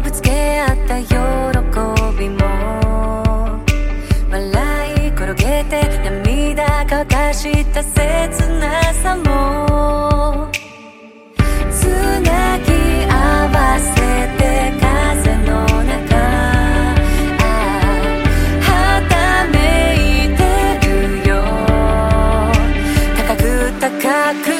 ぶつけ合った喜びも。笑い転げて涙乾かした切なさも。つなぎ合わせて風の中。はためいてるよ。高く高く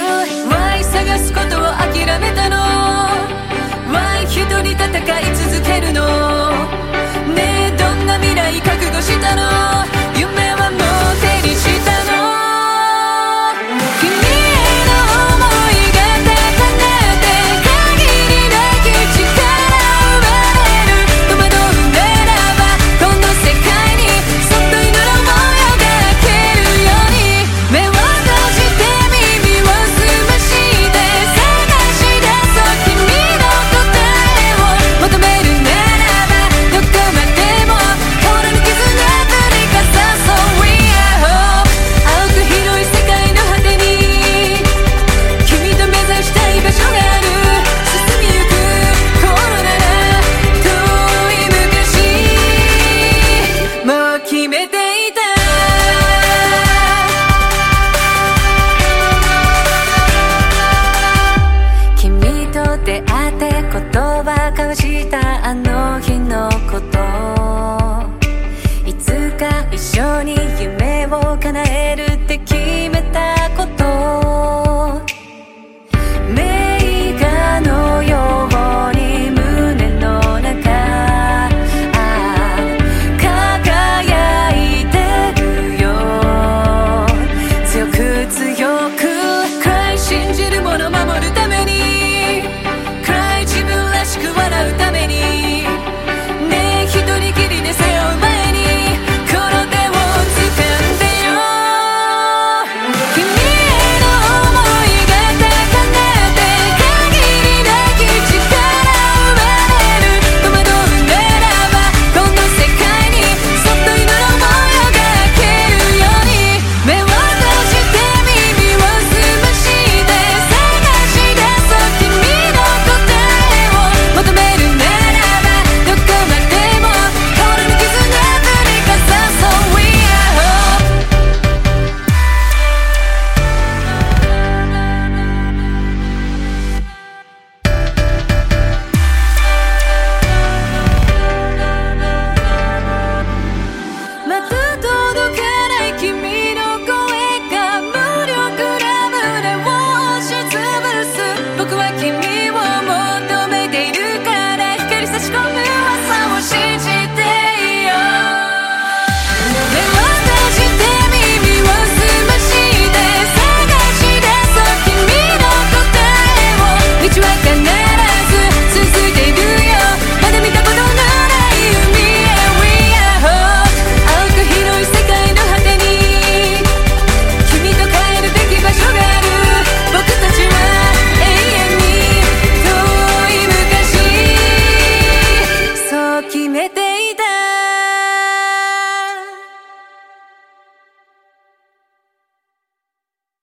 したあの日のこと。いつか一緒に夢を叶えるって決めた。し込む朝を信じ